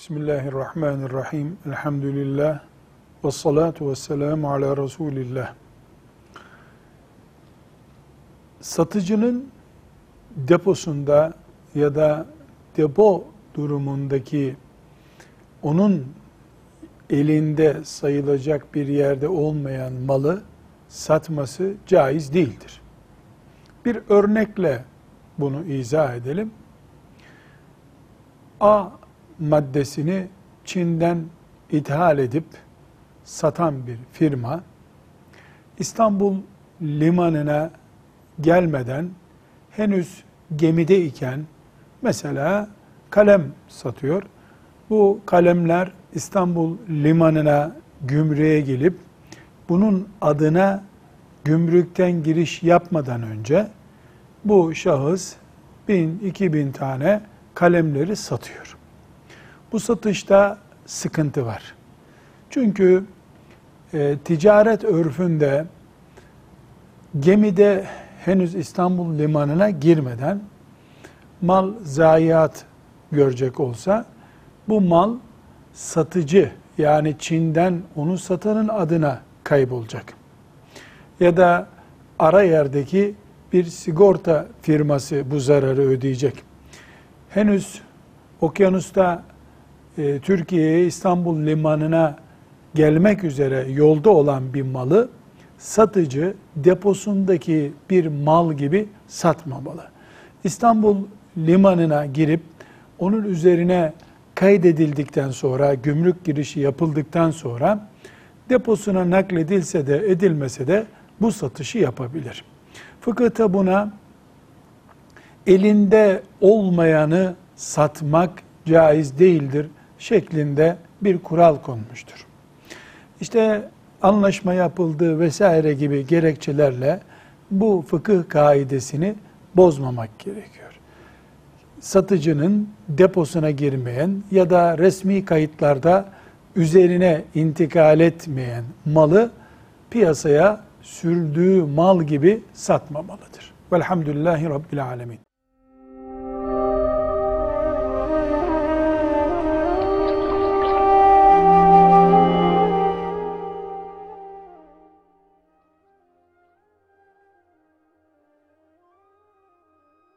Bismillahirrahmanirrahim. Elhamdülillah. Ve salatu ve selamu ala Resulillah. Satıcının deposunda ya da depo durumundaki onun elinde sayılacak bir yerde olmayan malı satması caiz değildir. Bir örnekle bunu izah edelim. A maddesini Çin'den ithal edip satan bir firma İstanbul limanına gelmeden henüz gemide iken mesela kalem satıyor. Bu kalemler İstanbul limanına gümrüğe gelip bunun adına gümrükten giriş yapmadan önce bu şahıs bin, iki bin tane kalemleri satıyor. Bu satışta sıkıntı var. Çünkü e, ticaret örfünde gemide henüz İstanbul limanına girmeden mal zayiat görecek olsa bu mal satıcı yani Çin'den onu satanın adına kaybolacak. Ya da ara yerdeki bir sigorta firması bu zararı ödeyecek. Henüz okyanusta e, Türkiye'ye İstanbul limanına gelmek üzere yolda olan bir malı satıcı deposundaki bir mal gibi satmamalı. İstanbul limanına girip onun üzerine kaydedildikten sonra, gümrük girişi yapıldıktan sonra deposuna nakledilse de edilmese de bu satışı yapabilir. Fıkıhta buna elinde olmayanı satmak caiz değildir şeklinde bir kural konmuştur. İşte anlaşma yapıldığı vesaire gibi gerekçelerle bu fıkıh kaidesini bozmamak gerekiyor. Satıcının deposuna girmeyen ya da resmi kayıtlarda üzerine intikal etmeyen malı piyasaya sürdüğü mal gibi satmamalıdır. Velhamdülillahi Rabbil Alemin.